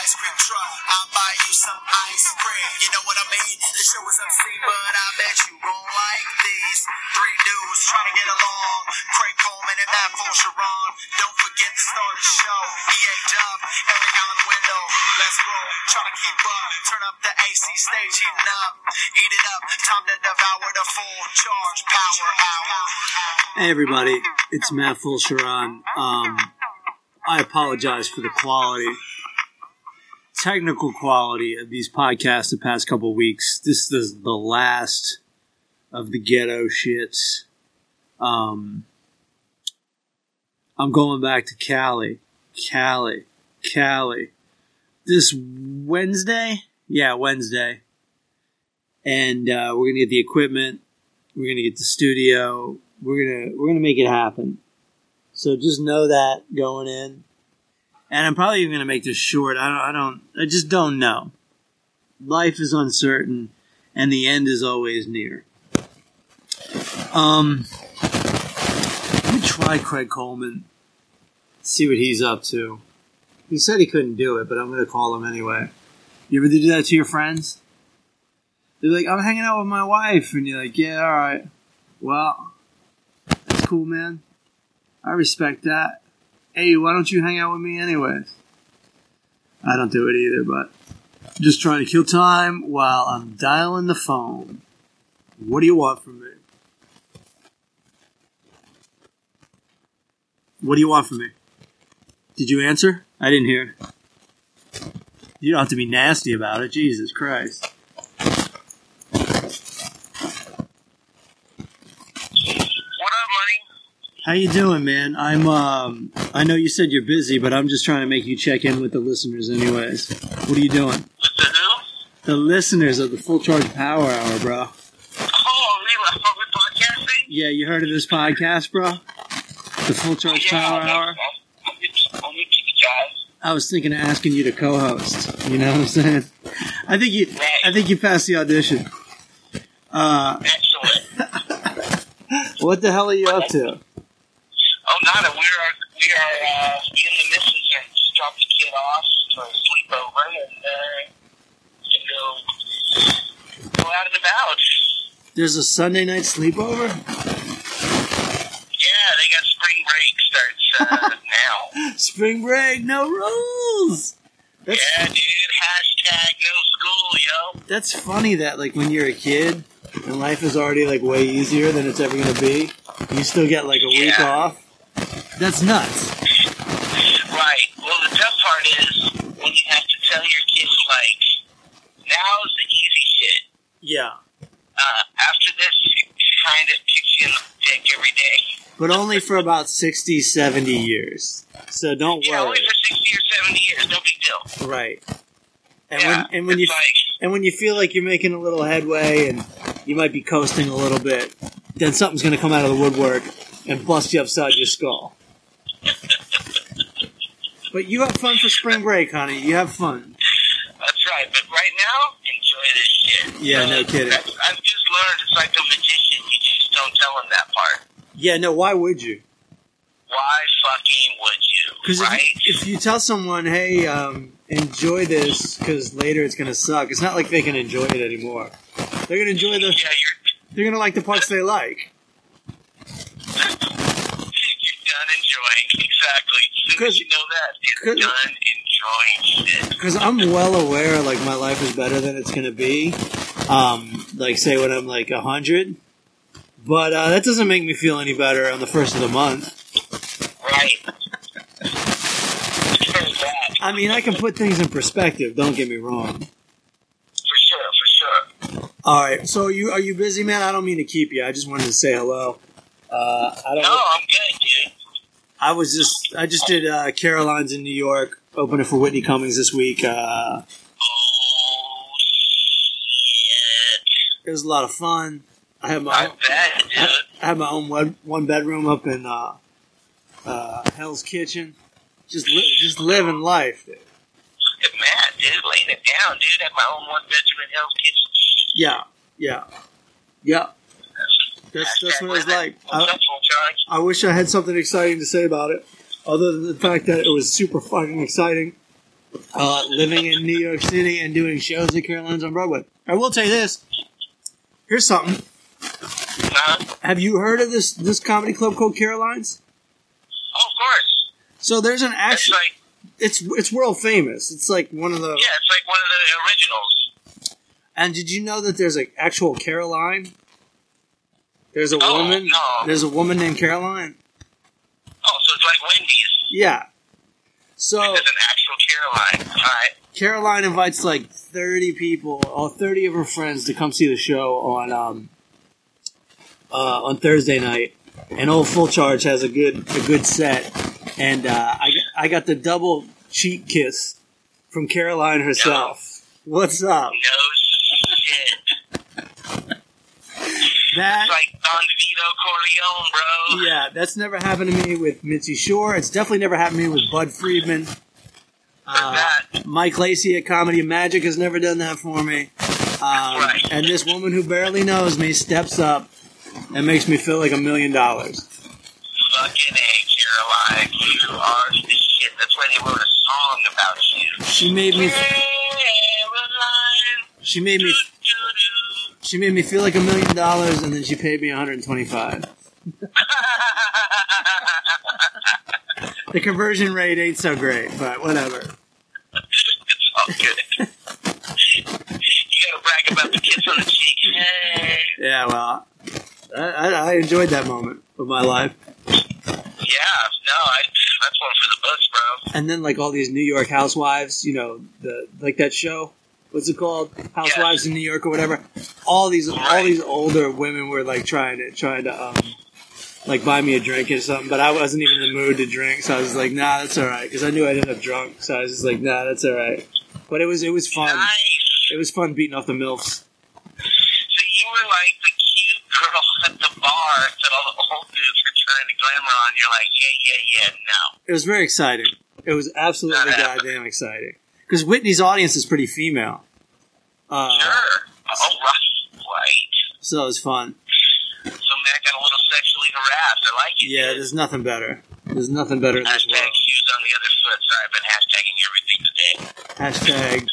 ice cream truck. I'll buy you some ice cream. You know what I mean? The show is obscene, but I bet you gon' like these three dudes trying to get along. Craig Coleman and that fool Sharon. Don't forget to start the show. EA Dub, Eric Allen Wendell. Let's roll. Trying to keep up. Turn up the AC stage, heating up. Eat it up. Time to devour the full charge power hour. Hey everybody, it's Matt Fulchiron. Um, I apologize for the quality, technical quality of these podcasts the past couple weeks. This is the last of the ghetto shits. Um, I'm going back to Cali, Cali, Cali. This Wednesday, yeah, Wednesday, and uh, we're gonna get the equipment. We're gonna get the studio. We're gonna we're gonna make it happen. So just know that going in. And I'm probably even gonna make this short. I don't I don't I just don't know. Life is uncertain and the end is always near. Um let me try Craig Coleman. See what he's up to. He said he couldn't do it, but I'm gonna call him anyway. You ever do that to your friends? They're like, I'm hanging out with my wife, and you're like, Yeah, alright. Well, that's cool, man. I respect that. Hey, why don't you hang out with me anyways? I don't do it either, but just trying to kill time while I'm dialing the phone. What do you want from me? What do you want from me? Did you answer? I didn't hear. You don't have to be nasty about it. Jesus Christ. What up, money? How you doing, man? I'm um I know you said you're busy, but I'm just trying to make you check in with the listeners anyways. What are you doing? What the hell? The listeners of the Full Charge Power Hour, bro. Oh, we left over podcasting? Yeah, you heard of this podcast, bro? The Full Charge Power Hour? I'm- I'm I'm into. I was thinking of asking you to co-host. You know what I'm saying? I think you I think you passed the audition. Uh Excellent. what the hell are you up to? Oh. We are, we are, uh, me and the missus are just dropped the kid off for a sleepover and, uh, can go, go out and about. There's a Sunday night sleepover? Yeah, they got spring break starts, uh, now. Spring break, no rules. That's Yeah, dude. Hashtag no school, yo. that's funny that like when you're a kid and life is already like way easier than it's ever gonna be, you still get like a week off. That's nuts. Right. Well, the tough part is when you have to tell your kids, like, now's the easy shit. Yeah. Uh, after this, it kind of kicks you in the dick every day. But only for about 60, 70 years. So don't Yeah, only worry. for 60 or 70 years, no big deal. Right. And yeah, when and when you like, and when you feel like you're making a little headway and you might be coasting a little bit, then something's gonna come out of the woodwork and bust you upside your skull. But you have fun for spring break, honey. You have fun. that's right. But right now, enjoy this shit. Yeah, no kidding. I've just learned it's like a magician. You just don't tell them that part. Yeah, no, why would you? Why fucking would you? Because right? if, if you tell someone, hey, um, enjoy this because later it's going to suck, it's not like they can enjoy it anymore. They're going to enjoy the, yeah, you're they're going to like the parts they like. you're done enjoying. Exactly. As soon 'Cause- as you know that, 'cause- done enjoying shit. Because I'm well aware, like, my life is better than it's going to be. Um, like, say when I'm like a 100. But uh, that doesn't make me feel any better on the first of the month. Right. I mean, I can put things in perspective, don't get me wrong. For sure, for sure. All right, so you are you busy, man? I don't mean to keep you. I just wanted to say hello. Uh, I don't. No, I'm good, dude. I was just I just did uh, Caroline's in New York, opening for Whitney Cummings this week. Uh, it was a lot of fun. I had I my bet, dude. I had my own one, one bedroom up in uh, uh, Hell's Kitchen. Just li- just living life. Dude. Matt, dude, laying it down, dude. At my own one bedroom in Hell's Kitchen. Yeah, yeah, yeah. That's that's what it's like. I, up, full charge? I wish I had something exciting to say about it, other than the fact that it was super fucking exciting. uh, living in New York City and doing shows at Caroline's on Broadway. I will tell you this. Here's something. Huh? Have you heard of this this comedy club called Caroline's? Oh, of course. So there's an It's actual. like It's it's world famous. It's like one of the. yeah, it's like one of the originals. And did you know that there's an actual Caroline? There's a Oh, woman. no. There's a woman named Caroline. Oh, so it's like Wendy's. Yeah. So There's an actual Caroline. All right. Caroline invites like 30 people, or 30 of her friends, to come see the show on um, uh, on Thursday night. And old Full Charge has a good a good set, and uh, I got- I got the double cheek kiss from Caroline herself. What's up? No shit. That It's like Don DeVito Corleone, bro. yeah, that's never happened to me with Mitzi Shore. It's definitely never happened to me with Bud Friedman. Uh. Mike Lacey at Comedy Magic has never done that for me. Um, Right. And this woman who barely knows me steps up and makes me feel like a million dollars. Fucking A, Caroline. You are the shit. That's why they wrote a song about you. She made me. Caroline. She made me. She made me feel like a million dollars, and then she paid me 125. The conversion rate ain't so great, but whatever. it's all good. you gotta brag about the kiss on the cheek. Hey. Yeah, well, I, I, I enjoyed that moment of my life. Yeah, no, I, that's one for the books, bro. And then like all these New York housewives, you know, the like that show. What's it called? Housewives in New York or whatever. All these all these older women were like trying to trying to um like buy me a drink or something, but I wasn't even in the mood to drink, so I was like, nah, that's all right, because I knew I'd end up drunk. So I was just like, nah, that's all right. But it was it was fun. Nice. It was fun beating off the milfs. So you were like the cute girl at the bar that all the old dudes were trying to glamour on. You're like, yeah, yeah, yeah, no. It was very exciting. It was absolutely goddamn exciting. Because Whitney's audience is pretty female. Uh, Sure. Oh, right. Right. So it was fun. So man got a little sexually harassed. I like it. Yeah, there's nothing better. There's nothing better in this world. shoes on the other foot. Sorry, I've been hashtagging everything today. Hashtag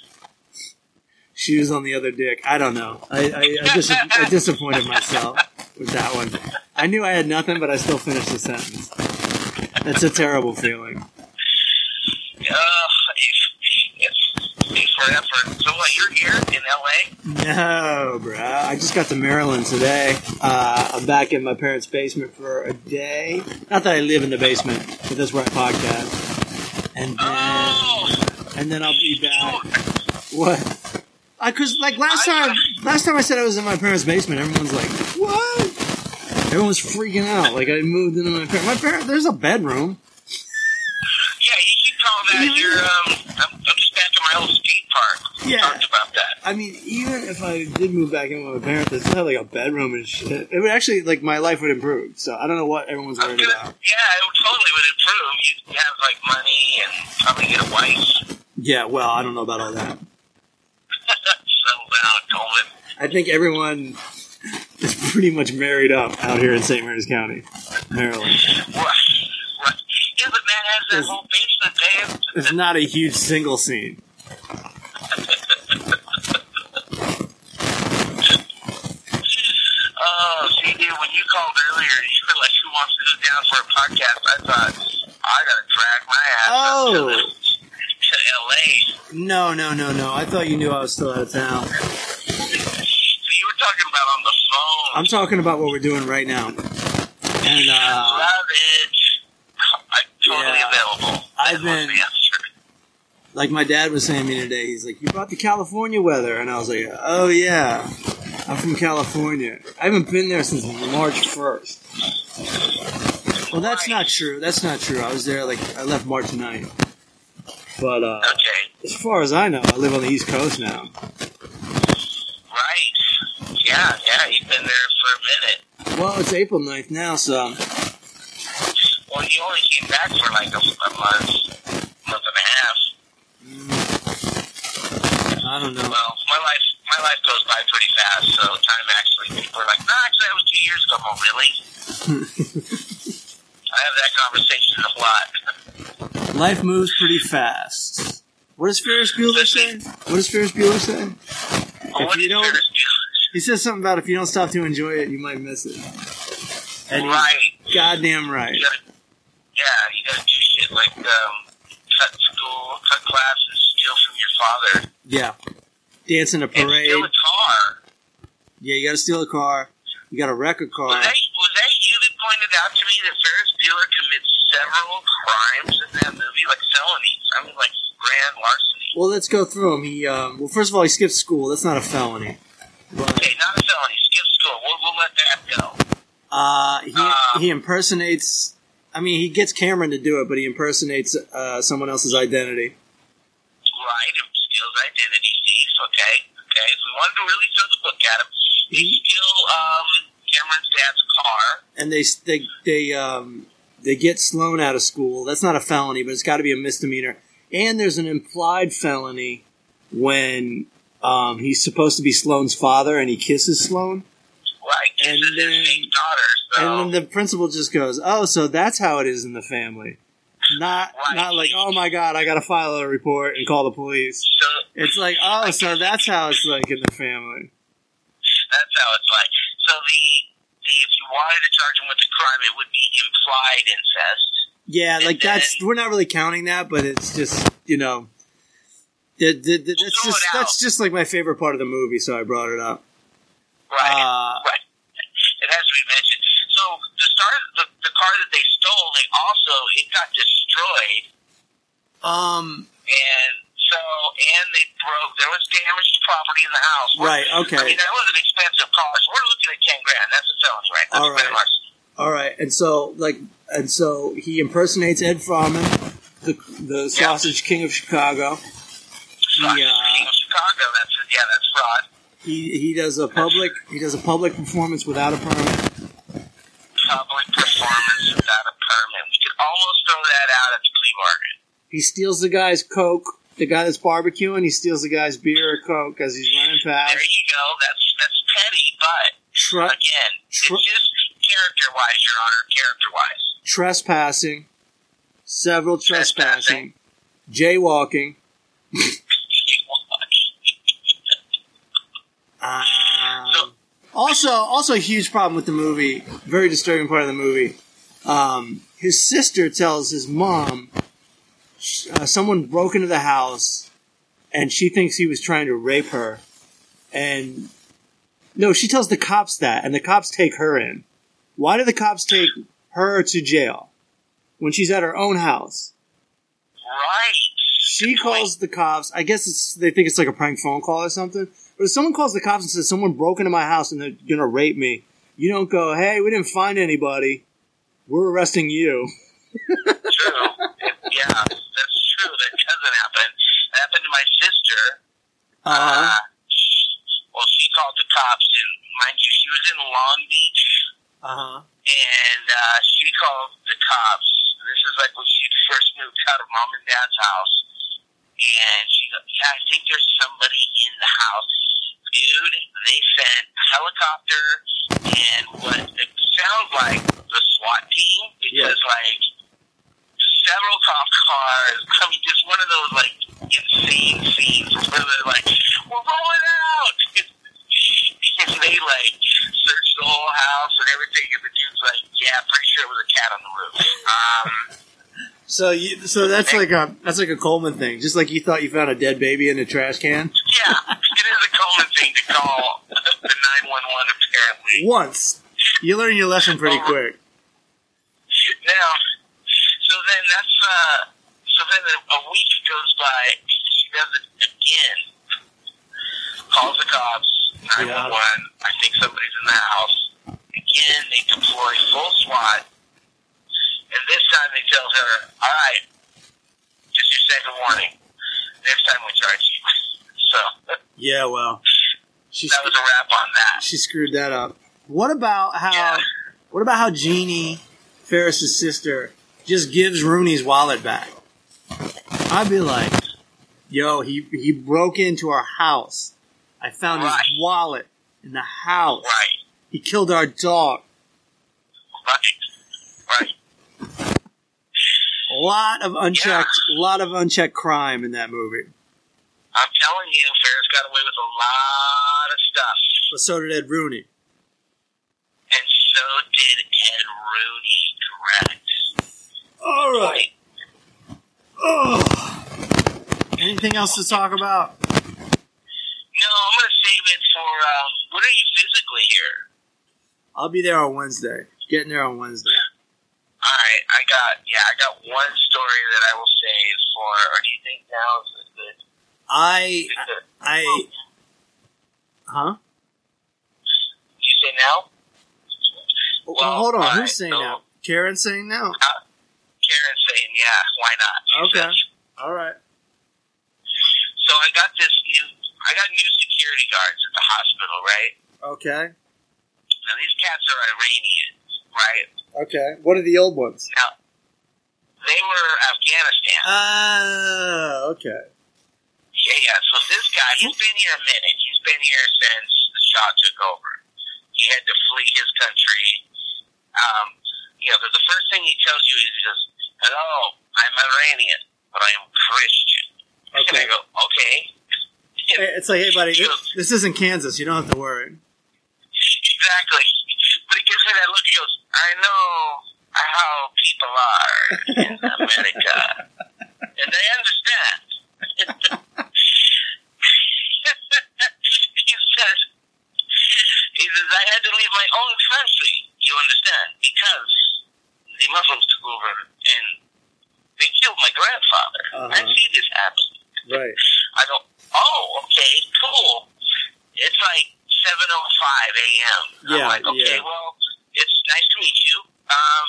shoes on the other dick. I don't know. I, I, I, dis- I disappointed myself with that one. I knew I had nothing, but I still finished the sentence. That's a terrible feeling. Uh, if for effort. So what, you're here in L.A.? No, bruh. I just got to Maryland today. Uh, I'm back in my parents' basement for a day. Not that I live in the basement, but that's where I podcast. And then, Oh! and then I'll be back. What? I cause like last time, last time I said I was in my parents' basement, everyone's like, "What?" Everyone's freaking out. Like I moved into my parents. My parents. There's a bedroom. Yeah, you keep calling that your, um, I'm, I'm just back to my old skate park. Yeah. talked about that. I mean, even if I did move back in with my parents, they still have like a bedroom and shit. It would actually like my life would improve. So I don't know what everyone's I worried gonna, about. yeah, it would totally would improve. You'd have, like, money and probably get a wife. Yeah, well, I don't know about all that. Settle down, Coleman. I think everyone is pretty much married up out here in St. Mary's County, Maryland. What? What? Yeah, but man has that There's- whole basement. There's not a huge single scene. Oh, see, dude, when you called earlier, you were like, who wants to go down for a podcast? I thought, I gotta drag my ass Oh. up to, to L.A. No, no, no, no. I thought you knew I was still out of town. So you were talking about on the phone. I'm talking about what we're doing right now. And uh, Love it. I'm totally Yeah. available. I've That been-. Like my dad was saying to me today, he's like, "You brought the California weather," and I was like, "Oh yeah, I'm from California. I haven't been there since March 1st." Well, that's not true. That's not true. I was there like I left March 9th. But uh, Okay, as far as I know, I live on the East Coast now. right. Yeah, yeah, you've been there for a minute. Well, it's April 9th now, so Well, you only came back for like a, a month, month and a half. I don't know. Well, my life, my life goes by pretty fast, so time actually, people are like, no, actually, that was two years ago. Oh, really? I have that conversation a lot. Life moves pretty fast. What does Ferris Bueller say? What does Ferris Bueller say? Well, what you don't- Ferris Bueller? He says something about if you don't stop to enjoy it, you might miss it. And Right. goddamn right. You gotta, yeah, you gotta do shit like um, cut school, cut classes, from your father, Yeah. Dance in a and parade. steal a car. Yeah, you gotta steal a car. You gotta wreck a car. Was that, was that you that pointed out to me that Ferris Bueller commits several crimes in that movie, like felonies? I mean, like grand larceny. Well, let's go through them. He, um, well, first of all, he skips school. That's not a felony. But, Okay, not a felony. Skip school. We'll, we'll let that go. uh, he, Uh, he impersonates. I mean, he gets Cameron to do it, but he impersonates uh, someone else's identity. Right, it steals identity thief. Okay, okay. If we wanted to really throw the book at him, they He- steal um, Cameron's dad's car. and they they they um they get Sloane out of school. That's not a felony, but it's got to be a misdemeanor. And there's an implied felony when um, he's supposed to be Sloane's father and he kisses Sloane. Right, And then- daughter. So And then the principal just goes, "Oh, so that's how it is in the family." Not Right. not like, "Oh my god, I got to file a report and call the police." so It's like, "Oh, so that's how it's like in the family." that's how it's like. So the, the if you wanted to charge him with the crime, it would be implied incest. Yeah, And like that's we're not really counting that, but it's just you know, the, the, the- that's just that's just like my favorite part of the movie, so I brought it up. Right, Uh, right. It has to be mentioned. So the start, the, the car that they stole, they also it got destroyed. Um, and so and they broke. There was damage to property in the house. We're- right, Okay. I mean, that was an expensive car. So we're looking at ten grand. That's a felony, right? That's All right. all right, and so like, and so he impersonates Abe Froman, the the sausage king of Chicago. So, Yeah. King of Chicago. That's yeah, that's fraud. He he does a public he does a public performance without a permit. Public performance without a permit. We could almost throw that out at the plea bargain. He steals the guy's coke. The guy that's barbecuing, he steals the guy's beer or coke as he's running past. There you go. That's that's petty, but Tre- again, Tr- it's just character wise, Your Honor. Character wise. trespassing, several trespassing, Trespassing. jaywalking. Um, also, also a huge problem with the movie. Very disturbing part of the movie. Um, his sister tells his mom uh, someone broke into the house, and she thinks he was trying to rape her. And no, she tells the cops that, and the cops take her in. Why do the cops take her to jail when she's at her own house? right. She calls the cops. I guess it's, they think it's like a prank phone call or something. But if someone calls the cops and says someone broke into my house and they're gonna rape me, you don't go, "Hey, we didn't find anybody. We're arresting you." True. Yeah, that's true. That doesn't happen. It happened to my sister. Uh, Uh, well, she called the cops, and mind you, she was in Long Beach, uh-huh. and uh, she called the cops. This is like when she first moved out of mom and dad's house, and she goes, "Yeah, I think there's somebody in the house." Dude, they sent a helicopter and what it sounds like the SWAT team because like several cop cars. I mean, just one of those like insane scenes where they're like, "We're rolling out," and they like search the whole house and everything, and the dude's like, "Yeah, pretty sure it was a cat on the roof." Um, So you, so that's like a that's like a Coleman thing. Just like you thought you found a dead baby in a trash can. yeah, it is a common thing to call the nine one one. Apparently, Once you learn your lesson pretty quick. now, so then that's uh, so then a, week goes by. She does it again. Calls the cops. Nine one one. I think somebody's in the house. Again, they deploy full SWAT, and this time they tell her, "All right, just your second warning. Next time we charge you." So Yeah, well, she that was a wrap on that. she screwed that up. What about how? Yeah. What about how Jeanie, Ferris's sister, just gives Rooney's wallet back? I'd be like, "Yo, he he broke into our house. I found Right. his wallet in the house. Right, He killed our dog. right. Lot of unchecked, a lot of unchecked crime in that movie. I'm telling you, Ferris got away with a lot of stuff. But so did Ed Rooney. And so did Ed Rooney, correct. All right. Oh. Anything else to talk about? No, I'm going to save it for, um, when are you physically here? I'll be there on Wednesday. Getting there on Wednesday. All right, I got, yeah, I got one story that I will save for, or do you think now is good? I, Good. I, huh? You say now? Well, Well, hold on. Who's saying now? Karen saying now. Karen's saying, yeah, why not? Okay. says, All right. So I got this new, I got new security guards at the hospital, right? Okay. Now these cats are Iranians, right? Okay. What are the old ones? Now they were Afghanistan. Ah, okay. yeah, yeah. So this guy, he's been here a minute. He's been here since the Shah took over. He had to flee his country. Um, you know, the first thing he tells you is he goes, "Hello, I'm Iranian, but I am Christian." Okay. And. I go, "Okay." It's like, hey, buddy, this, this isn't Kansas. You don't have to worry. Exactly. But he gives me that look. He goes, I know how people are in America. and they understand. he says, he says, I had to leave my own country, you understand, because the Muslims took over and they killed my grandfather. I Uh-huh. see this happen. Right. I go, oh, okay, cool. It's like 7.05 a.m. Yeah, I'm like, okay, yeah. well, it's nice to meet you. Um,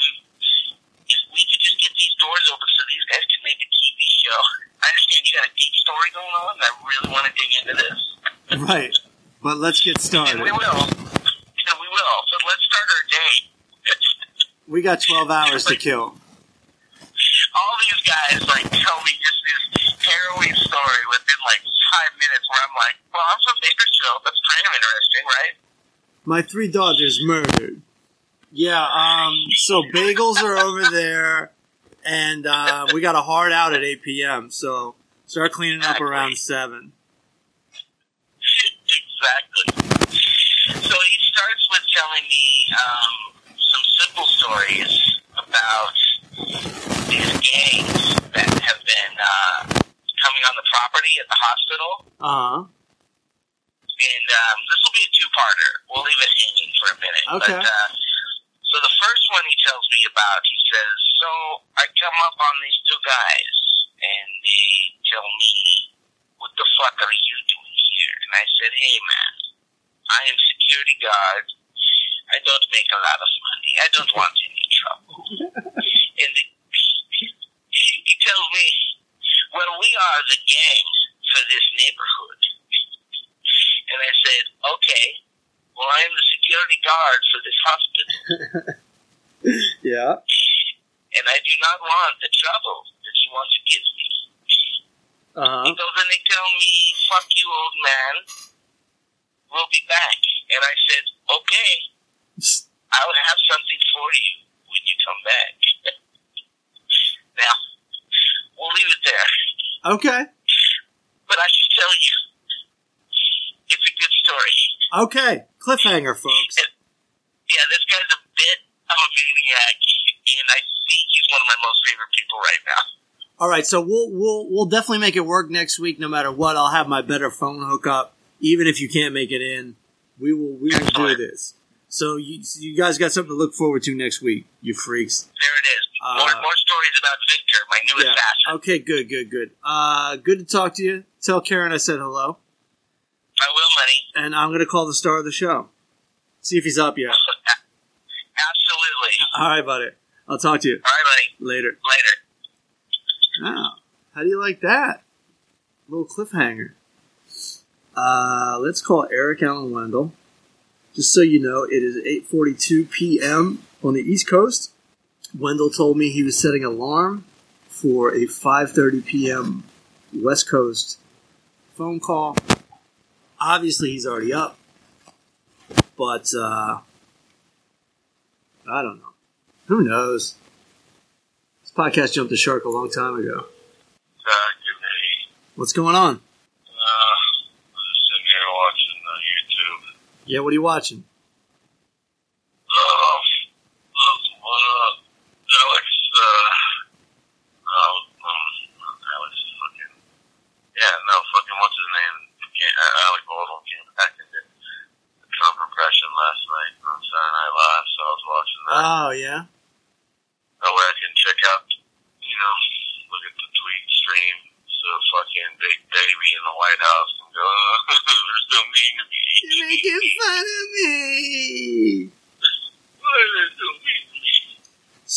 if we could just get these doors open so these guys can make a TV show. I understand you got a deep story going on, and I really want to dig into this. Right. But let's get And started. we will. And we will. So let's start our day. We got 12 hours to kill. All these guys, like, tell me just this harrowing story within, like, five minutes where I'm like, well, I'm from Bakersfield. That's kind of interesting, right? My three daughters murdered. Yeah, um, so bagels are over there, and uh, we got a hard out at 8 p.m., so start cleaning up around 7. exactly. So he starts with telling me um, some simple stories about these gangs that have been uh, coming on the property at the hospital. Uh huh. And um, this will be a two-parter. We'll leave it hanging for a minute. Okay. But, uh, so the first one he tells me about, he says, so I come up on these two guys, and they tell me, what the fuck are you doing here? And I said, hey, man, I am security guard. I don't make a lot of money. I don't want any trouble. and the, he tells me, well, we are the gang for this neighborhood. And I said, okay, well, I am the security guard for this hospital, Yeah. and I do not want the trouble that you want to give me. Uh huh. He goes and they tell me, fuck you, old man. We'll be back. And I said, okay, I'll have something for you when you come back. now, we'll leave it there. Okay. But I should tell you, it's a good story. Okay. Cliffhanger, folks. Yeah, this guy's a bit of a maniac, and I think he's one of my most favorite people right now. All right, so we'll we'll we'll definitely make it work next week, no matter what. I'll have my better phone hookup, even if you can't make it in. We will we will do this. So you you guys got something to look forward to next week, you freaks. There it is. Uh, more, more stories about Victor, my new Yeah. assassin. Okay. Good. Good. Good. Uh, good to talk to you. Tell Karen I said hello, And I'm gonna call the star of the show. See if he's up yet. Absolutely. All right, buddy. I'll talk to you All right, buddy. later. Later. Wow. How do you like that? little cliffhanger. Uh, let's call Eric Allen Wendell. Just so you know, it is 8:42 p.m. on the East Coast. Wendell told me he was setting alarm for a 5:30 p.m. West Coast phone call. Obviously, he's already up, but uh, I don't know. Who knows? This podcast jumped the shark a long time ago. Uh, give me. What's going on? Uh, I'm just sitting here watching uh, YouTube. Yeah, what are you watching? Uh, that's one, uh, Alex, uh, uh, um, Alex fucking, yeah, no, fucking, what's his name? Came, uh, Alec Baldwin came back and did the Trump impression last night on Saturday Night Live, so I was watching that. Oh, yeah? that way I can check out, you know, look at the tweet stream. So fucking big baby in the White House and go, oh, they're so mean to me. You're making fun of me! Why are they so mean to me?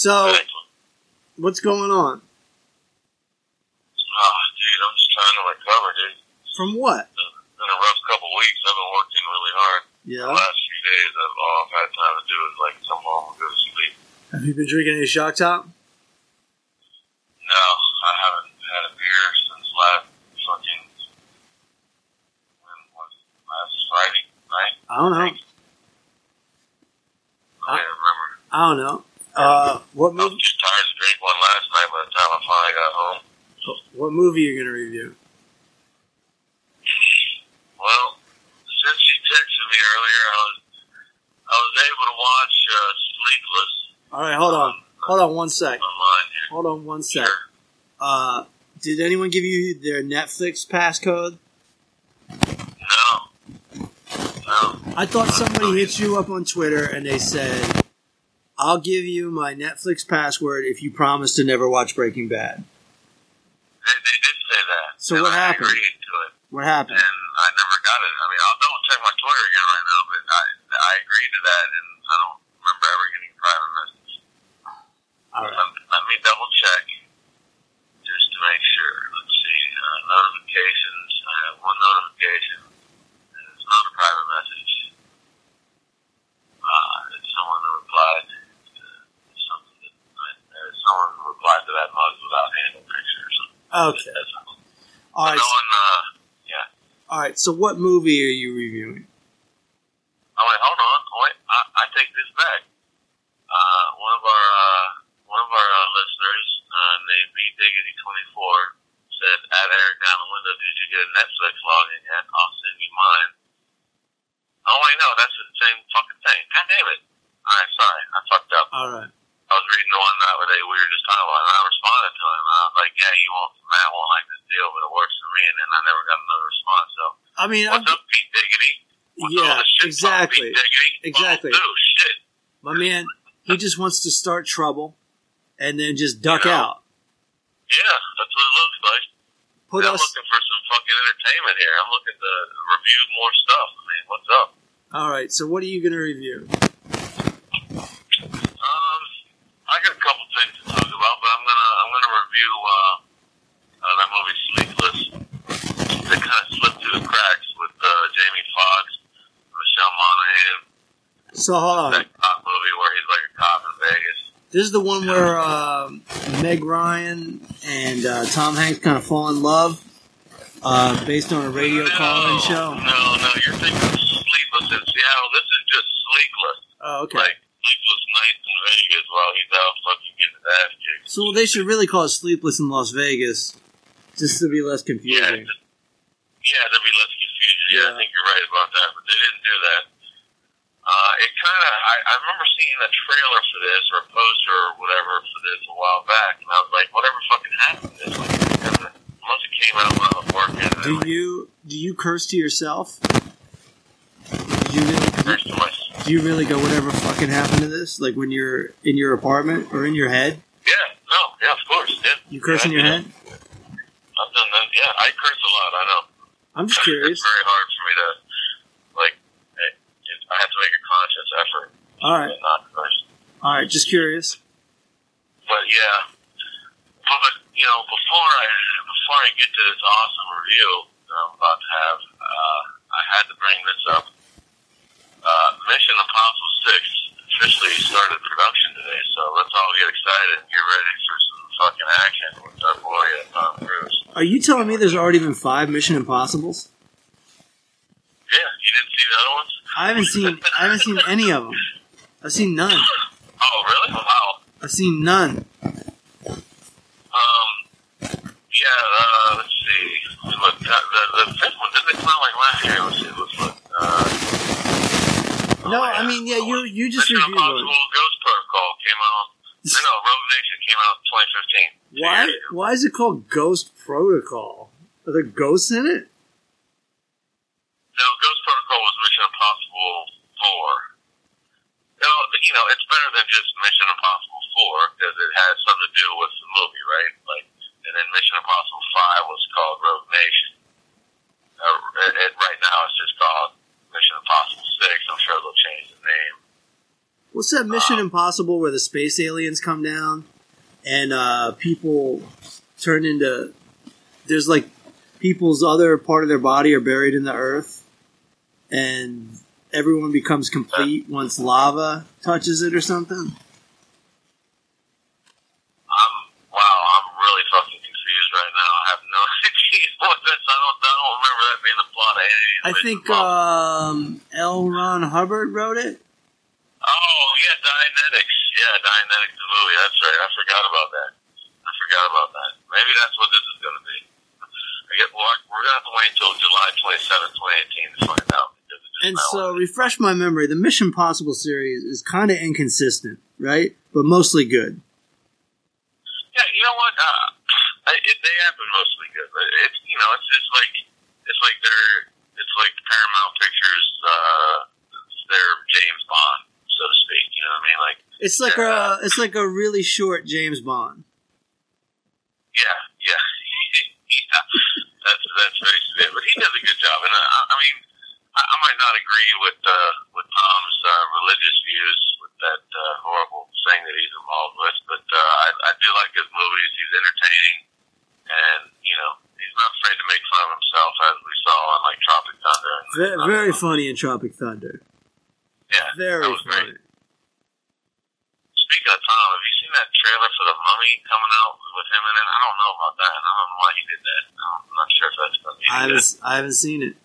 So, Exactly. what's going on? Oh, dude, I'm just trying to recover, dude. From what? It's been a rough couple weeks. I've been working really hard. Yeah. The last few days, I've, all I've had time to do is like come home and go to sleep. Have you been drinking any Shock Top? No, I haven't had a beer since last fucking when was last Friday night. I don't know. I can't remember. I don't know. Uh, what I was movie? too tired to drink one last night by the time I finally got home. What movie are you gonna review? Well, since you texted me earlier, I was I was able to watch uh, Sleepless All right, hold on. Hold on one sec. Hold on one sec. Sure. Uh, did anyone give you their Netflix passcode? No. No. I thought somebody hit you up on Twitter and they said, "I'll give you my Netflix password if you promise to never watch Breaking Bad." They, they did say that. So and what I happened? agreed to it. What happened? and I never got it. I mean, I'll double check my Twitter again right now, but I I agreed to that, and I don't remember ever getting a private message. All right. Let, let me double check just to make sure. Let's see uh, notifications. I have one notification, and it's not a private message. Uh, it's someone that replied to something that uh, someone replied to that mug without handle picture or something. Okay. That's all. All right. No one. Uh, yeah. All right. So, what movie are you reviewing? Oh wait, hold on. Wait, I, I take this back. Uh, one of our uh, one of our uh, listeners uh, named B Diggity twenty four said, "Add Eric down the window. Did you get a Netflix login yet? I'll send you mine." Oh wait, no, that's the same fucking thing. God damn it! All right, sorry, I fucked up. All right. I was reading the one the other day we were just talking about, and I responded to him. And I was like, "Yeah, you won't, Matt won't like this deal, but it works for me." And then I never got another response. So, I mean, I'm, what's up, Pete Diggity? What's yeah, exactly. Diggity? Oh, exactly. Oh. My man, he just wants to start trouble and then just duck Yeah. out. Yeah, that's what it looks like. Put I'm looking for some fucking entertainment here. I'm looking to review more stuff. I mean, what's up? All right. So, what are you gonna review? Um, I got a couple things to talk about, but I'm gonna I'm gonna review uh, uh that movie Sleepless. That kind of slipped through the cracks with uh, Jamie Foxx, Michelle Monaghan. On. That cop movie where he's like a cop in Vegas. This is the one where uh, Meg Ryan and uh, Tom Hanks kind of fall in love, uh, based on a radio no, call-in show. No, no, you're thinking of Sleepless in Seattle. This is just Sleepless. Oh, okay. Like sleepless nights in Vegas while he's out fucking getting his ass kicked. So they should really call it Sleepless in Las Vegas, just to be less Yeah, confusing. just, yeah, there'd be less confusion. Yeah, Yeah. I think you're right about that, but they didn't do that. Uh, it kind of, I, I remember seeing a trailer for this or a poster or whatever for this a while back, and I was like, whatever fucking happened to this? Like, unless it came out I was working. Do it you do you curse to yourself? Do you really First to do you really go whatever fucking happened to this? Like when you're in your apartment or in your head, yeah, no, yeah, of course, yeah. you curse in your head? I've done that. Yeah, I curse a lot. I know. I'm just curious. It's very hard for me to, like, I have to make a conscious effort All right, to not curse. all right, just curious. But yeah, but you know, before I before I get to this awesome review that I'm about to have, uh, I had to bring this up. Uh, Mission Impossible Six officially started production today, so let's all get excited and get ready for some fucking action with our boy uh, Tom Cruise. Are you telling me there's already been five Mission Impossibles? Yeah, you didn't see the other ones? I haven't seen I haven't seen any of them. I've seen none. Oh, really? Wow. I've seen none. Um, yeah, uh, let's see. Let look, the, the, the fifth one didn't it come out like last year? Let's see, let's look. Uh, no, oh. I mean, yeah, you you just reviewed Impossible those. Ghost Protocol came out. I know, Rogue Nation came out in 2015. Why? Why is it called Ghost Protocol? Are there ghosts in it? No, Ghost Protocol was Mission Impossible 4. No, you know, it's better than just Mission Impossible 4 because it has something to do with the movie, right? Like, and then Mission Impossible 5 was called Rogue Nation. Uh, it, it, right now, it's just called Mission Impossible 6. I'm sure they'll change the name. What's that Mission Impossible where the space aliens come down and uh, people turn into there's like people's other part of their body are buried in the earth and everyone becomes complete once lava touches it or something. I'm wow. I'm really fucking confused right now. I have no idea what that's. I don't. I don't remember that being the plot of any of. I think um, L. Ron Hubbard wrote it. Oh yeah, Dianetics. Yeah, Dianetics the movie. That's right. I forgot about that. I forgot about that. Maybe that's what this is going to be. I get. Well, we're going to have to wait until July 27, 2018 to find out. Because it's just And so, refresh my memory. The Mission Possible series is kind of inconsistent, right? But mostly good. Yeah, you know what? Uh, I- it, they have been mostly good, it's you know it's just like it's like they're it's like Paramount Pictures. Uh, their James Bond, so to speak. You know what I mean? Like It's like a it's like a really short James Bond. yeah, yeah, yeah. That's that's very severe, but he does a good job. And uh, I, I mean, I, I might not agree with uh, with Tom's uh, religious views with that uh, horrible thing that he's involved with, but uh, I, I do like his movies. He's entertaining, and you know, he's not afraid to make fun of himself, as we saw in like Tropic Thunder. And, Very, very funny in Tropic Thunder. yeah, Very that was funny. great. Speaking of Tom, have you seen that trailer for the Mummy coming out with him in it? I don't know about that. I don't know why he did that. I'm not sure if that's going to be I haven't I haven't seen it.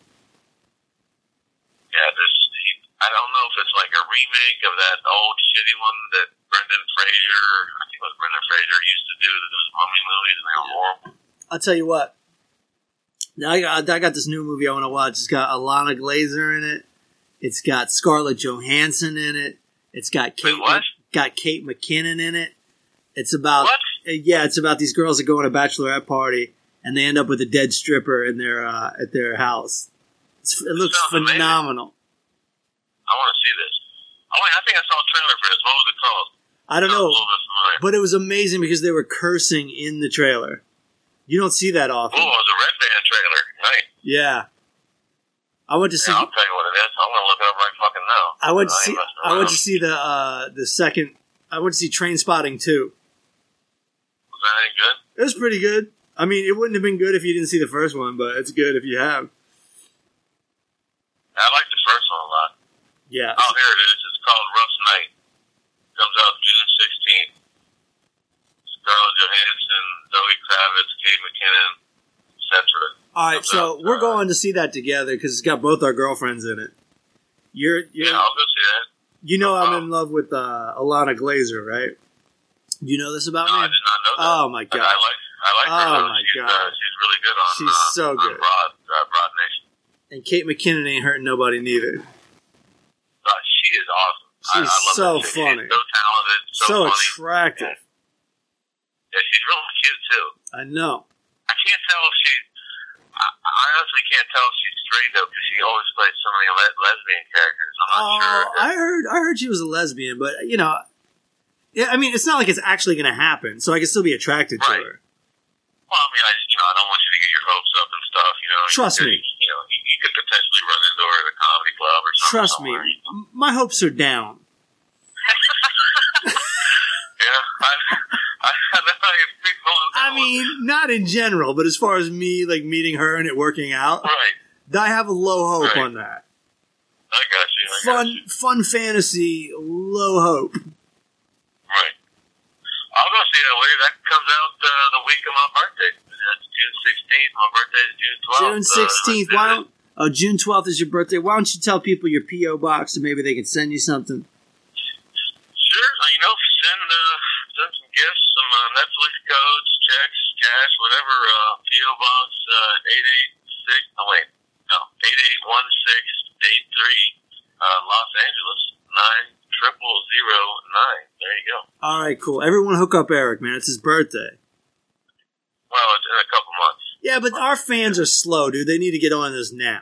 Yeah, there's. He, I don't know if it's like a remake of that old shitty one that Brendan Fraser, I think it was Brendan Fraser, used to do those mummy movies, and they were horrible. I'll tell you what. Now I got I got this new movie I want to watch. It's got Ilana Glazer in it. It's got Scarlett Johansson in it. It's got Kate Wait, what? got Kate McKinnon in it. It's about What? Uh, yeah, it's about these girls that go on a bachelorette party and they end up with a dead stripper in their uh, at their house. It's, it looks sounds amazing. phenomenal. I want to see this. Oh wait, I think I saw a trailer for this. What was it called? I don't know, A little bit familiar. but it was amazing because they were cursing in the trailer. You don't see that often. Oh, it was a Red Band trailer. Right. Yeah, I went to see. Yeah, I'll tell you what it is. I'm gonna look it up right fucking now. I went to ain't see. I went to see the uh, the second. I went to see Trainspotting too. Was that any good? It was pretty good. I mean, it wouldn't have been good if you didn't see the first one, but it's good if you have. I like the first one a lot. Yeah, Oh, here it is. It's called Rough Night. Comes out June 16th. Scarlett Johansson, Zoe Kravitz, Kate McKinnon, etc. All right, so we're going to see that together because it's got both our girlfriends in it. You're, you're Yeah, I'll go see that. you know, I'm in love with uh, Ilana Glazer, right? You know this about No, I me? did not know that. Oh my But I god, like, I like her. Oh, though. my she's, God. Uh, she's really good on. She's uh, so good. Broad, uh, Broad Nation. And Kate McKinnon ain't hurting nobody neither. Uh, she is awesome. She's I love so funny. She's so talented. So, So funny. attractive. Yeah, she's really cute too. I know. I can't tell if she. I, I honestly can't tell if she's straight though, because she always plays so many le- lesbian characters. I'm not Oh, sure. I heard I heard she was a lesbian, but you know, yeah, I mean, it's not like it's actually going to happen, so I can still be attracted to her. Well, I mean, I just, you know, I don't want you to get your hopes up and stuff. You know, Trust you, me. You know, you, you could potentially run into her at a comedy club or something. Trust me, somewhere. m- my hopes are down. Yeah, I, I, I know how you. I mean, not in general, but as far as me like meeting her and it working out, right? I have a low hope Right. on that. I got you. I got Fun, you. fun fantasy, low hope. Right. I'll go see that later. That comes out uh, the week of my birthday. That's June sixteenth. My birthday is June twelfth. June sixteenth. Why don't? oh, June 12th is your birthday. Why don't you tell people your P.O. box and maybe they can send you something? Sure. You know, send, uh, send some gifts, some uh, Netflix codes, checks, cash, whatever. Uh, P.O. box uh, 886. Oh, wait. No, 881683, uh, Los Angeles, 90009. There you go. All right, cool. Everyone hook up Eric, man. It's his birthday. Well, it's in a couple months. Yeah, but our fans are slow, dude. They need to get on this now.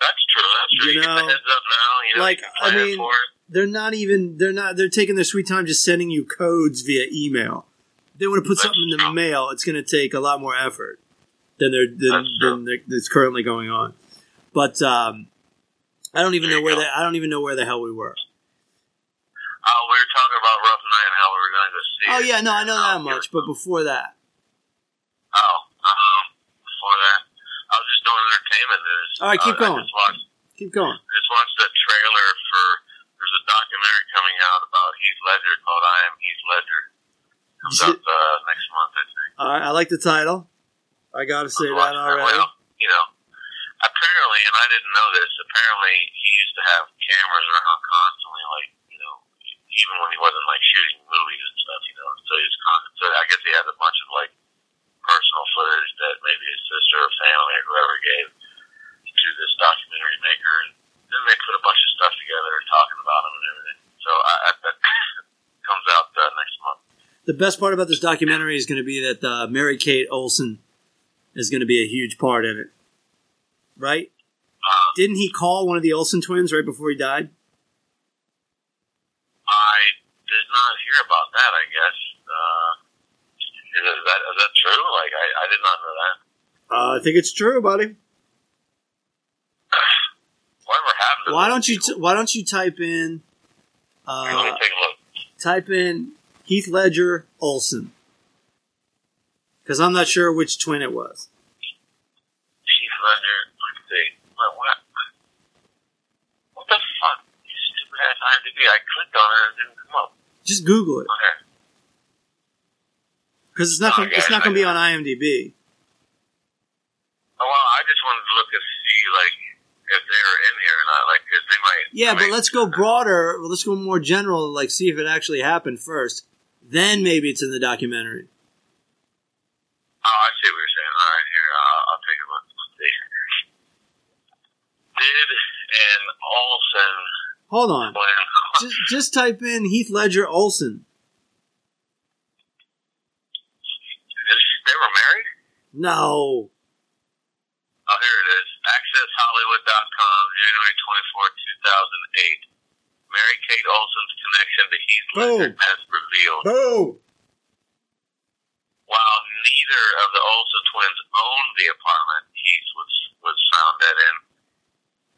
That's true. That's true. You You, know, heads up now. You know, like, I mean- They're not even. They're not. They're taking their sweet time just sending you codes via email. If they want to put That's something in the true. mail. It's going to take a lot more effort than they're than, That's than they're- that's currently going on. But um, I don't even There know where the, I don't even know where the hell we were. Oh, we were talking about Rough Night and how we were going to go see Oh yeah, no, I know Oh, that much. But before that, Oh, um, before that, I was just doing entertainment news. All right, keep Uh, going. I watched, keep going. I just watched the trailer for. There's a documentary coming out about Heath Ledger called "I Am Heath Ledger." Comes out uh, next month, I think. All right, I like the title. I got to say I'm that already. Well, you know, apparently, and I didn't know this. Apparently, he used to have cameras around constantly, like you know, even when he wasn't like shooting movies and stuff. You know, so he's con- so I guess he had a bunch of like personal footage that maybe his sister or family or whoever gave to this documentary maker, and then they put a bunch of stuff together talking about him and everything. So I, I that comes out uh, next month. The best part about this documentary is going to be that uh, Mary Kate Olsen is going to be a huge part in it, right? Uh, Didn't he call one of the Olsen twins right before he died? I did not hear about that. I guess. Uh, is, that- is that is that true? Like I, I did not know that. Uh, I think it's true, buddy. Whatever happened? Why don't you t- Why don't you type in Let me uh, take a look. type in Heath Ledger Olsen? Because I'm not sure which twin it was. Heath Ledger. Let's see. What? What, what the fuck? You stupid ass IMDb. I clicked on it and it didn't come up. Just Google it Okay. because it's not Oh, gonna, it's not going to be on IMDb. Oh, well, I just wanted to look and see like if they were in here or not. Like, 'cause they might. Yeah, but might- let's go broader. Let's go more general. Like see if it actually happened first. Then maybe it's in the documentary. Oh, I see what you're saying. All right, here I'll, I'll take a look. Let's see. Did an Olsen Hold on. Just, just type in Heath Ledger Olson. They were married? No. Oh, here it is. AccessHollywood.com, January 24, 2008. Mary Kate Olsen's connection to Heath Ledger has revealed. Boom. While neither of the Olsen twins owned the apartment Heath was, was found dead in,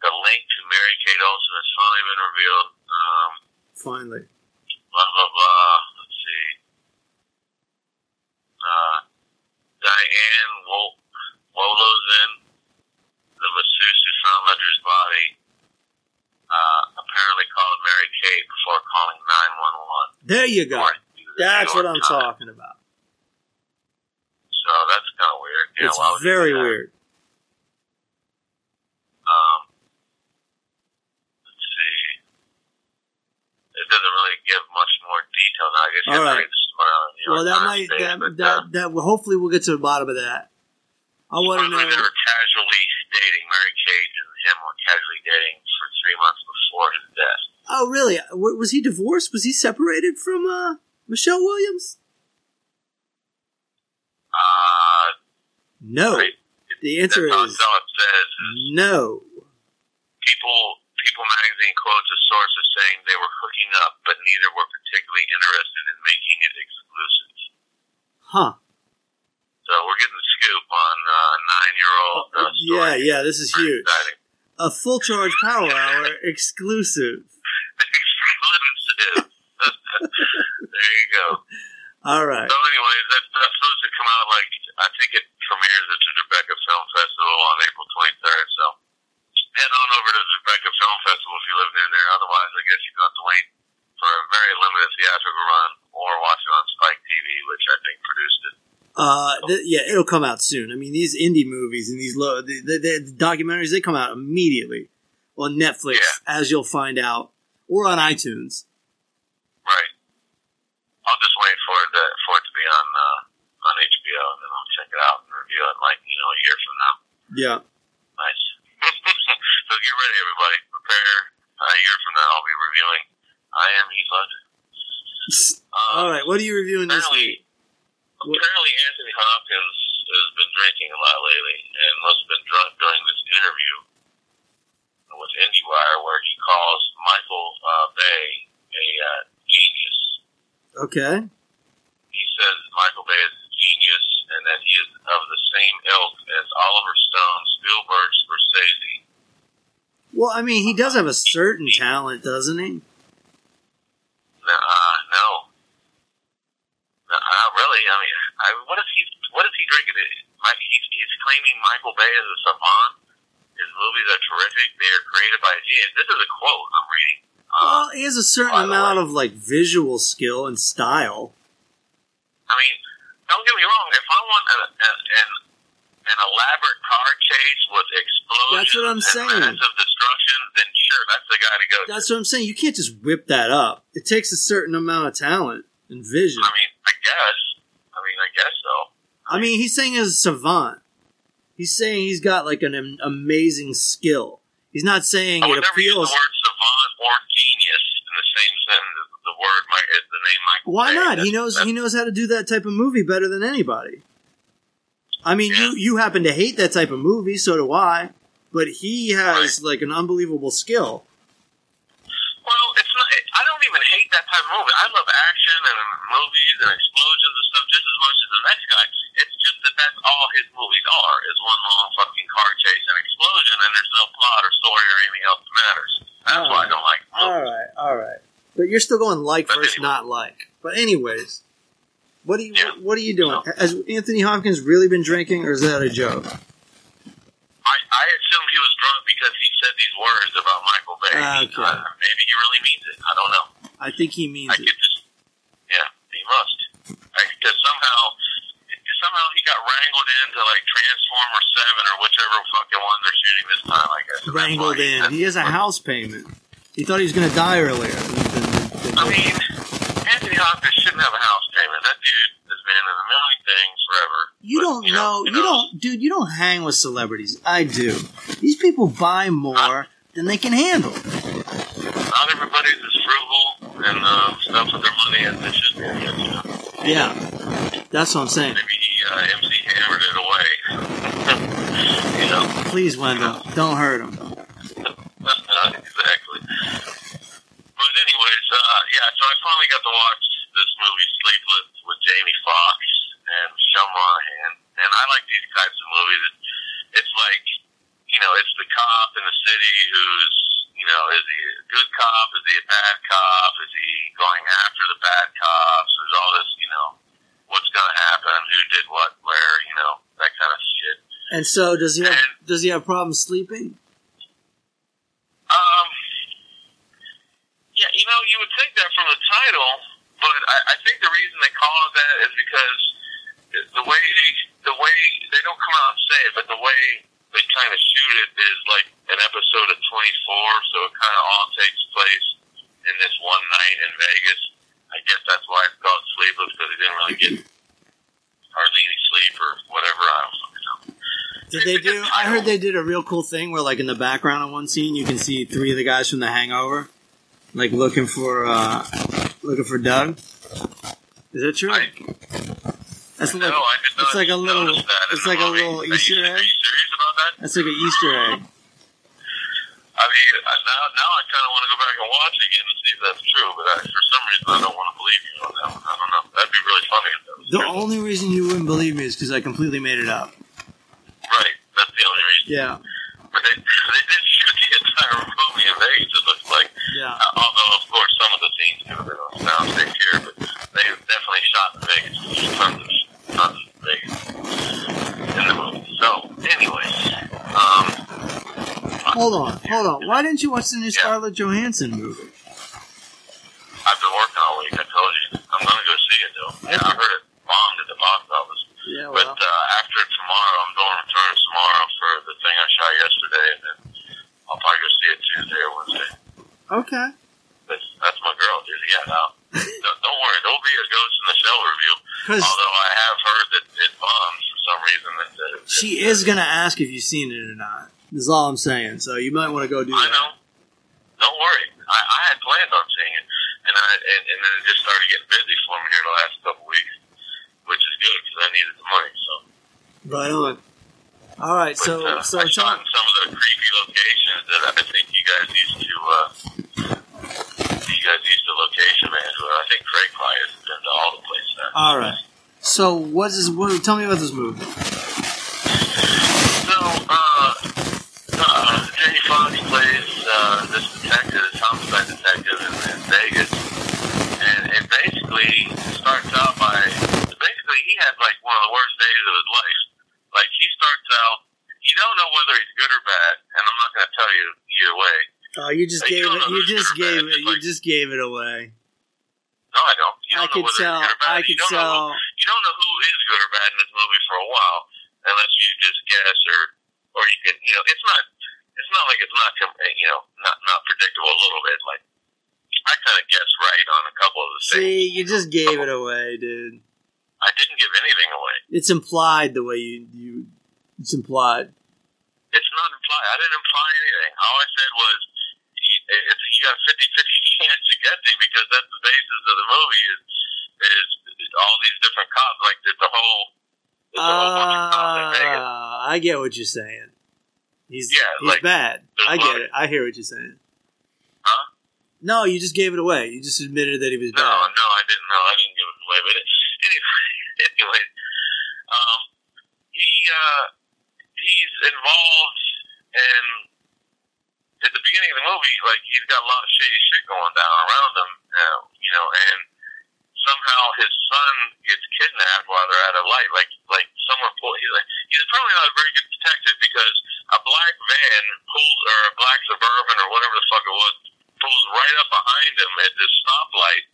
the link to Mary Kate Olsen has finally been revealed. Um, Finally. blah, blah, blah. Let's see. Uh, Diane Wol- Wolozin, the masseuse who found Ledger's body, uh, apparently called Mary Kate before calling 911. There you go. According to the That's what I'm Times. talking about. So that's kind of weird. Yeah, it's why would you very weird. Um, let's see. It doesn't really give much more detail now. I guess you All right. read the story on the New York Well, that might page, that that, uh, that hopefully we'll get to the bottom of that. I want to Supposedly they know. were casually dating. Mary Kate and him were casually dating for three months before his death. Oh, really? Was he divorced? Was he separated from uh, Michelle Williams? Uh, No. Right. The answer that's is that's it says. is no. People, People magazine quotes a source as saying they were hooking up, but neither were particularly interested in making it exclusive. Huh? So we're getting the scoop on uh, nine-year-old. Uh, yeah, yeah. This is huge. exciting. A full charge power hour exclusive. exclusive. there you go. All right. So, anyways, that's, that's supposed to come out like I think it premieres at the Tribeca Film Festival on April 23rd. So, head on over to the Tribeca Film Festival if you live near there. Otherwise, I guess you're going to have to wait for a very limited theatrical run or watch it on Spike TV, which I think produced it. Uh, th- yeah, it'll come out soon. I mean, these indie movies and these low the, the, the documentaries they come out immediately on Netflix, Yeah. as you'll find out, or on iTunes. Right. I'll just wait for it to, for it to be on uh, on HBO, and then I'll check it out and review it like you know a year from now. Yeah. Nice. so get ready, everybody. Prepare. A year from now, I'll be reviewing. I am Heath Ledger. Alright, what are you reviewing this week? Apparently Anthony Hopkins has been drinking a lot lately and must have been drunk during this interview with IndieWire where he calls Michael uh, Bay a uh, genius. Okay. He says Michael Bay is a genius and that he is of the same ilk as Oliver Stone, Spielberg, Scorsese. Well, I mean, he does have a certain talent, doesn't he? Uh. No, Not really. I mean, I, what is he? What is he drinking? Mike, he's, he's claiming Michael Bay is a savant. His movies are terrific. They are created by a genius. This is a quote I'm reading. Uh, Well, he has a certain amount of like visual skill and style. I mean, don't get me wrong. If I want a, a, an an elaborate car chase with explosions That's what I'm and saying. massive destruction, then sure, that's the guy to go. to. That's what I'm saying. You can't just whip that up. It takes a certain amount of talent and vision. I mean, I guess. I mean, I guess so. I mean, he's saying he's a savant. He's saying he's got like an am- amazing skill. He's not saying I it would never use the appeals. word savant or genius in the same sentence. The word might is the name Michael. Why Bay. not? He knows that's- he knows how to do that type of movie better than anybody. I mean, Yeah. you you happen to hate that type of movie, so do I. But he has like an unbelievable skill. Well, it's not. I don't even hate that type of movie. I love action and movies and explosions and stuff just as much as the next guy. It's just that that's all his movies are is one long fucking car chase and explosion, and there's no plot or story or anything else that matters. That's why I don't like All movies. right, all right. But you're still going like But versus anyway. not like. But anyways, what are you Yeah. what are you doing? Has Anthony Hopkins really been drinking, or is that a joke? I, I assumed he was drunk because he said these words about Michael Bay. Okay. Uh, maybe he really means it. I don't know. I think he means I it. just, yeah, he must. Because somehow, somehow he got wrangled into like Transformer Seven or whichever fucking one they're shooting this time. I guess. Wrangled in. He has a house payment. He thought he was going to die earlier. I mean, Anthony Hopkins shouldn't have a house payment. That dude has been in a million things forever. You don't know. You don't, dude. You don't hang with celebrities. I do. These people buy more than they can handle. Not everybody's as frugal and uh, stuff with their money as they should be. Yeah, that's what I'm saying. Maybe uh, MC hammered it away. you know. Please, Wendell, don't hurt him. exactly. But anyways, uh, yeah. So I finally got to watch this movie, Sleepless, with Jamie Foxx and Sean Monahan, and I like these types of movies. It, it's like, you know, it's the cop in the city who's, you know, is he a good cop? Is he a bad cop? Is he going after the bad cops? There's all this, you know, what's going to happen? Who did what? Where? You know, that kind of shit. And so, does he have And- does he have problems sleeping? Um, yeah, you know, you would think that from the title, but I, I think the reason they call it that is because the way the way they don't come out and say it, but the way they kind of shoot it is like an episode of 24, so it kind of all takes place in this one night in Vegas. I guess that's why it's called Sleepless because he didn't really get hardly any sleep or whatever. I don't fucking know. Did they do? I heard they did a real cool thing where, like, in the background of one scene, you can see three of the guys from The Hangover, like looking for uh looking for Doug. Is that true? I, That's no, like I did not it's like a little- that it's like a little Easter Are you serious about that? that's like an Easter egg. I mean, I- now now I kind of want to go back and watch it again and see if that's true, but I, for some reason I don't want to believe you on that one. I don't know. That'd be really funny if that was The true. only reason you wouldn't believe me is because I completely made it up. That's the only reason. Yeah, But they, they did shoot the entire movie in Vegas, it looks like. yeah. Uh, although, of course, some of the scenes could have been on soundstage here, but they definitely shot in Vegas. Tons of, tons of Vegas in the movie. So, anyways, um, Hold on, hold on. Why didn't you watch the new Yeah. Scarlett Johansson movie? I've been working all week, I told you. I'm going to go see it, though. Yeah, I heard it bombed at the box Yeah, But uh, after tomorrow, I'm going to return tomorrow for the thing I shot yesterday, and then I'll probably go see it Tuesday or Wednesday. okay. That's, that's my girl, dude. Yeah, no. don't, don't worry, there'll be a Ghost in the Shell review. Although I have heard that it bombs for some reason. That, that it, she is gonna ask if you've seen it or not. That's all I'm saying. So you might want to go do I that. know. Don't worry. I, I had planned on seeing it, and and I and, and then it just started getting busy for me here the last couple weeks, which is good because I needed the money. So, Right on. All right, but, so uh, so I it's shot on. in some of the creepy locations that I think you guys used to. Uh, you guys used to location manage with. I think Craig probably has been to all the places. All right. So what is what? Tell me about this movie. So, uh, uh, Jamie Foxx plays uh, this detective, this homicide detective in, in Vegas, and it basically starts out by had like one of the worst days of his life. Like he starts out, you don't know whether he's good or bad, and I'm not going to tell you either way. Oh, you just Hey, gave you it. You just gave bad, it. You like- just gave it away. No, I don't. You I don't know could tell. he's good or bad. I could don't tell. Who, you don't know who is good or bad in this movie for a while, unless you just guess or or you can. You know, it's not. It's not like it's not. You know, not not predictable a little bit. Like I kind of guessed right on a couple of the things. See, you just gave it away, dude. I didn't give anything away. It's implied the way you you. It's implied. It's not implied. I didn't imply anything. All I said was. You, it's, you got a 50 50 chance of guessing because that's the basis of the movie is, is all these different cops. Like, it's a whole. It's a whole bunch of cops in Vegas. Ah, I get what you're saying. He's Yeah, he's like, bad. I get it. I hear what you're saying. Huh? No, you just gave it away. You just admitted that he was No, bad. no, I didn't know. I didn't give it away. But it, anyway, anyway, um, he uh, he's involved in at the beginning of the movie. Like he's got a lot of shady shit going down around him, uh, you know, and somehow his son gets kidnapped while they're at a light. Like like someone pull. He's like he's probably not a very good detective because a black van pulls or a black suburban or whatever the fuck it was pulls right up behind him at this stoplight,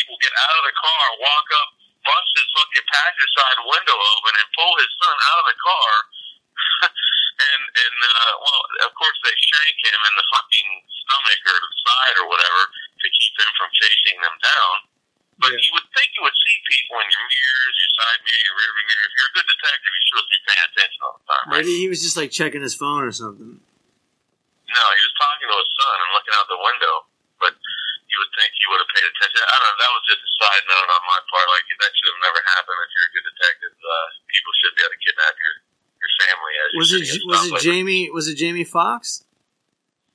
people get out of the car, walk up, bust his fucking passenger side window open, and pull his son out of the car. and and uh, well, of course they shank him in the fucking stomach or the side or whatever to keep him from chasing them down. But Yeah. you would think you would see people in your mirrors, your side mirror, your rear mirror. If you're a good detective, you're supposed to be paying attention all the time, right? Maybe he was just like checking his phone or something. No, he was talking to his son and looking out the window. But you would think he would have paid attention. I don't know. That was just a side note on my part. Like that should have never happened. If you're a good detective, uh, people should be able to kidnap your your family. As Was it was it. Jamie? Was it Jamie Foxx?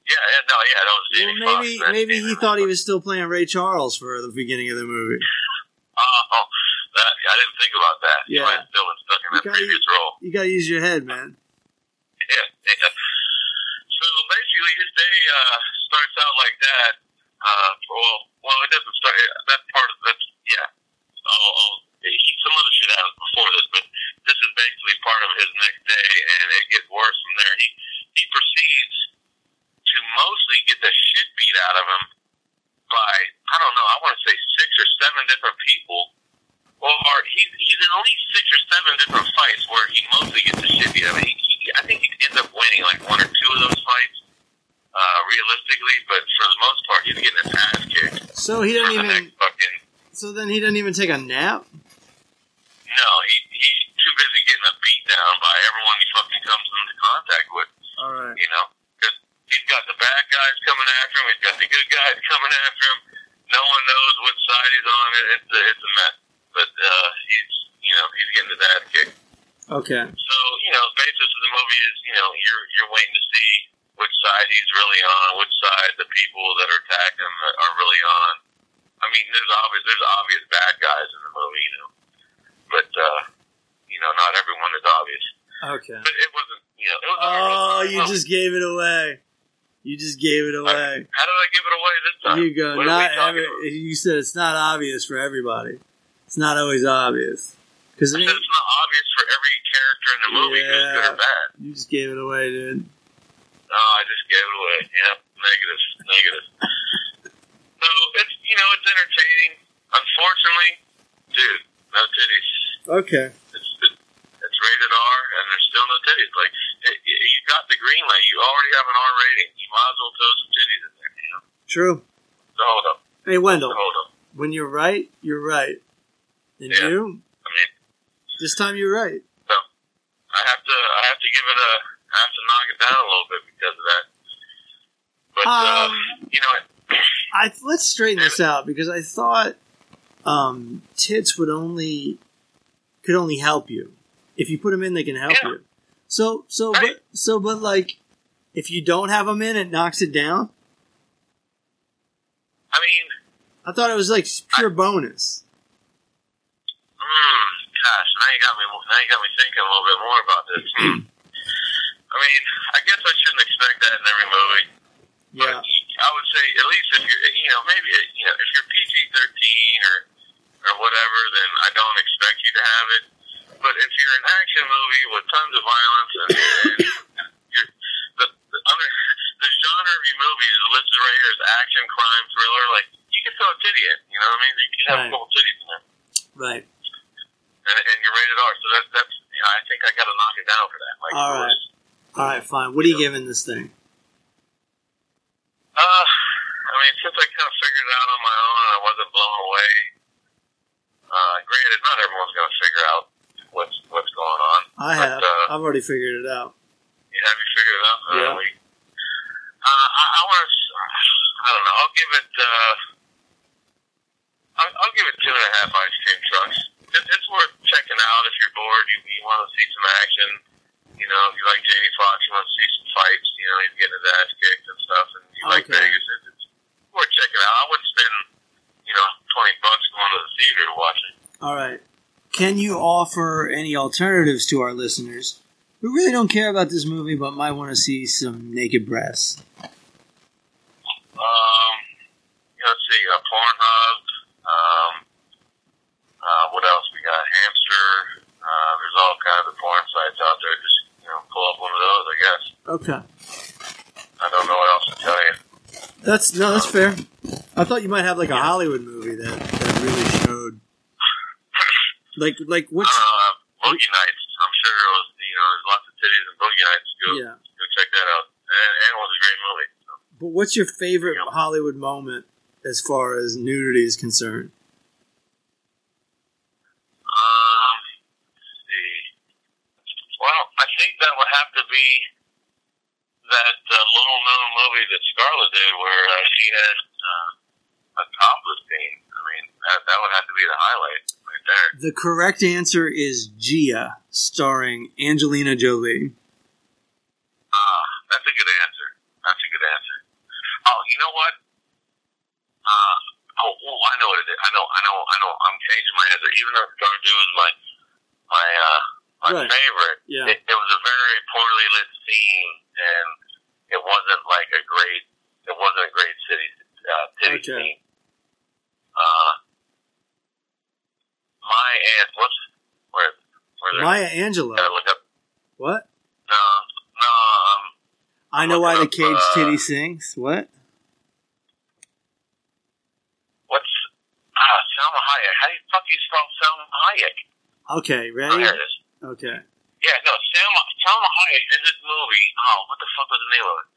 Yeah, yeah, no, yeah, that was Well, Jamie maybe Foxx. That's maybe he thought he was still playing Ray Charles for the beginning of the movie. Oh, that, I didn't think about that. Yeah. still stuck in that gotta- previous role. You gotta use your head, man. Yeah, yeah. So basically, his day uh, starts out like that. Uh, well, well, it doesn't start. That part of that's yeah. I'll, I'll, he some other shit happens before this, but this is basically part of his next day, and it gets worse from there. He he proceeds to mostly get the shit beat out of him by I don't know. I want to say six or seven different people. Or he's he's in at least six or seven different fights where he mostly gets the shit beat out of him. He, he, I think he ends up winning like one or two of those fights, uh, realistically. But for the most part, he's getting his ass kicked. So he didn't even. fucking So then he didn't even take a nap. no, he he's too busy getting a beat down by everyone he fucking comes into contact with. All right. You know, because he's got the bad guys coming after him. He's got the good guys coming after him. No one knows which side he's on. It- It's a, it's a mess. But uh, he's you know he's getting his ass kicked. Okay. So you know, the basis of the movie is you know you're you're waiting to see which side he's really on, which side the people that are attacking him are really on. I mean, there's obvious there's obvious bad guys in the movie, you know, but uh, you know not everyone is obvious. Okay. But it wasn't you know it was. Oh, you just gave it away. You just gave it away. How did I give it away this time? You go. What Not every, you said it's not obvious for everybody. It's not always obvious because I said it's not obvious for every character in the movie who's good Yeah. or bad. you just gave it away, dude. No, I just gave it away. Yeah, negative, negative. so it's you know it's entertaining. Unfortunately, dude, no titties. Okay. It's it's rated R, and there's still no titties. Like it, it- you got the green light. You already have an R rating. You might as well throw some titties in there. You know. True. So hold up. Hey, Wendell. So hold up. When you're right, you're right. And Yeah. you, I mean, this time you're right. So I have to I have to give it a I have to knock it down a little bit because of that. But uh, Um, you know, I let's straighten this out because I thought um, tits would only could only help you if you put them in. They can help Yeah. you. So so Right. but so but like if you don't have them in, it knocks it down. I mean, I thought it was like pure bonus. mm, gosh, now you got me. Now you got me thinking a little bit more about this. I mean, I guess I shouldn't expect that in every movie. But Yeah. I would say at least if you're, you know, maybe you know, if you're PG thirteen or or whatever, then I don't expect you to have it. But if you're an action movie with tons of violence and, and you're, the, the under the genre of your movie is listed right here as action crime thriller, like you can throw a titty in. You know what I mean? You can have Right. a couple titties in there, Right. and, and you're rated R. So that's that's you know, I think I got to knock it down for that. Like, All right. All right. Fine. What are you giving this thing? Uh, I mean, since I kind of figured it out on my own and I wasn't blown away, uh, granted, not everyone's going to figure out what's what's going on. I But, have. Uh, I've already figured it out. you have you figured it out? Yeah. Uh, we, uh, I, I want to. I don't know. I'll give it. Uh, I'll, I'll give it two and a half ice cream trucks. It, it's worth checking out if you're bored. You, you want to see some action. You know, if you like Jamie Foxx, you want to see some fights. You know, he's getting his ass kicked and stuff, and you like Vegas. It, it's worth checking out. I wouldn't spend, you know, twenty bucks going to the theater to watch it. All right. Can you offer any alternatives to our listeners who really don't care about this movie but might want to see some naked breasts? Um, you know, let's see, uh, Pornhub. Um, uh, what else we got? Hamster. Uh, there's all kinds of porn sites out there. Just you know, pull up one of those. I guess. Okay. I don't know what else to tell you. That's no, that's fair. I thought you might have like a Hollywood movie that, that really showed like like what's. Uh, Boogie Nights. I'm sure it was. You know, there's lots of titties in Boogie Nights. Go, yeah. go check that out. And, and it was a great movie. So, But what's your favorite Hollywood moment as far as nudity is concerned? Um, let's see. Well, I think that would have to be that uh, little known movie that Scarlett did where uh, she had uh, a topless scene. I mean, that, that would have to be the highlight right there. The correct answer is Gia, starring Angelina Jolie. Ah, that's a good answer. That's a good answer. Oh, you know what? Uh, oh, oh, I know what it is. I know, I know, I know. I'm changing my answer. Even though Scarjo is my my uh my Right. favorite, Yeah. it, it was a very poorly lit scene, and it wasn't like a great. It wasn't a great city uh, titty Okay. scene. Uh, my aunt. What's where? Where? Maya Angelou. look up. What? No, no. Um, I know why the Look cage uh, titty sings. What? What's ah Selma Hayek? How do you fuck you spell Selma Hayek? Okay, Oh, ready? is. Okay. Yeah, no, Selma Selma Hayek did this movie. Oh, what the fuck was the name of it?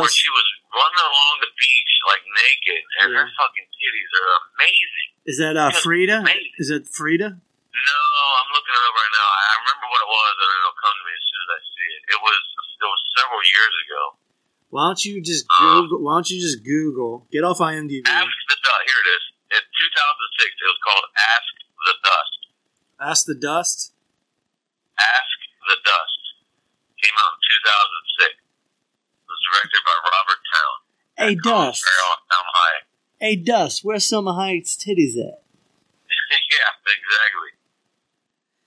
Where she was running along the beach like naked, and her fucking titties are amazing. is that uh, Frida? Amazing. Is it Frida? No, I'm looking it up right now. I remember what it was, and it'll come to me as soon as I see it. It was it was several years ago. Why don't you just Uh, Google? Why don't you just Google? Get off IMDb. Ask the Dust. Here it is. In 2006, it was called Ask the Dust. Ask the dust. Ask the Dust. Came out in 2006. Directed by Robert Towne. Hey Dust. Farrell and Tom Hayek. Hey Dust. Where's Selma Hayek's titties at? yeah, exactly.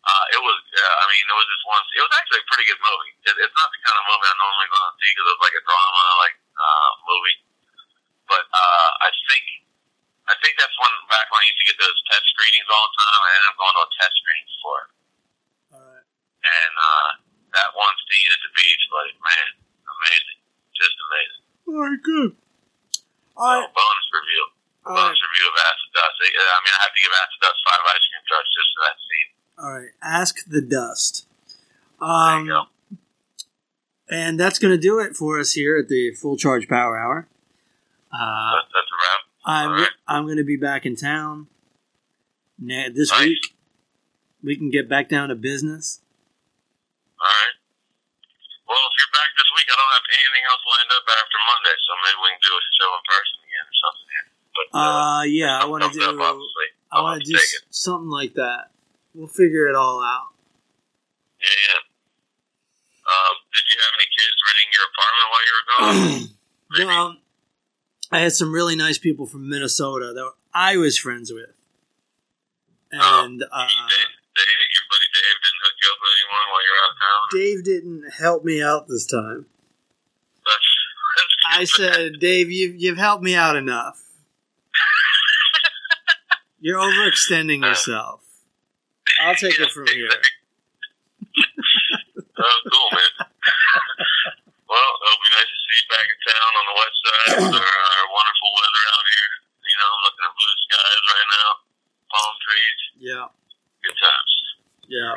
Uh, it was, uh, I mean, it was just one, it was actually a pretty good movie. It, it's not the kind of movie I normally go and see because it's like a drama, like, uh, movie. But, uh, I think, I think that's when, back when I used to get those test screenings all the time, I ended up going to a test screening for it. All right. And, uh, that one scene at the beach, like, man, amazing. Just amazing. All right. Good. All right. So, bonus review. All bonus right. review of Acid Dust. I mean, I have to give Acid Dust five ice cream trucks just for that scene. All right. Ask the dust. There Um, you go. and that's going to do it for us here at the Full Charge Power Hour. Uh, That, that's a wrap. I'm right. I'm going to be back in town na- this Nice. week. We can get back down to business. All right. Well, if you're back this week, I don't have anything else lined up after Monday, so maybe we can do a show in person again or something. Here. Uh, yeah, I want to thumbs up, do. I want to do Take s- something like that. We'll figure it all out. Yeah, yeah. Um, did you have any kids renting your apartment while you were gone? Maybe. well, I had some really nice people from Minnesota that I was friends with, and uh, Dave, Dave, your buddy Dave didn't hook you up with anyone while you were out of town. Dave didn't help me out this time. I said, Dave, you've you've helped me out enough. You're overextending uh, yourself. I'll take it from here. Oh, cool, man. well, it'll be nice to see you back in town on the west side with our, our wonderful weather out here. You know, I'm looking at blue skies right now, palm trees, Yeah, good times. yeah.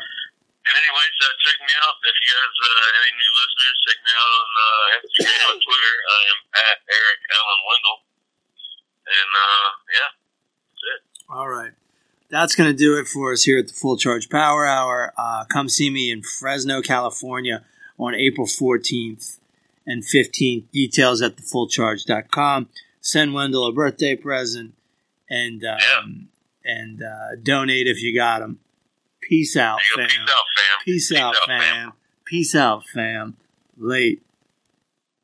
And anyways, uh, check me out. If you guys, uh, any new listeners, check me out on uh, Instagram and Twitter. I am at Eric Allen Wendell. And, uh, yeah, that's it. All right. That's going to do it for us here at the Full Charge Power Hour. Uh, come see me in Fresno, California on April 14th and 15th. Details at thefullcharge.com. Send Wendell a birthday present and um, and uh, donate if you got them. Peace out, There you go. fam. Peace out, fam. Peace out, fam. Peace out, fam. Late.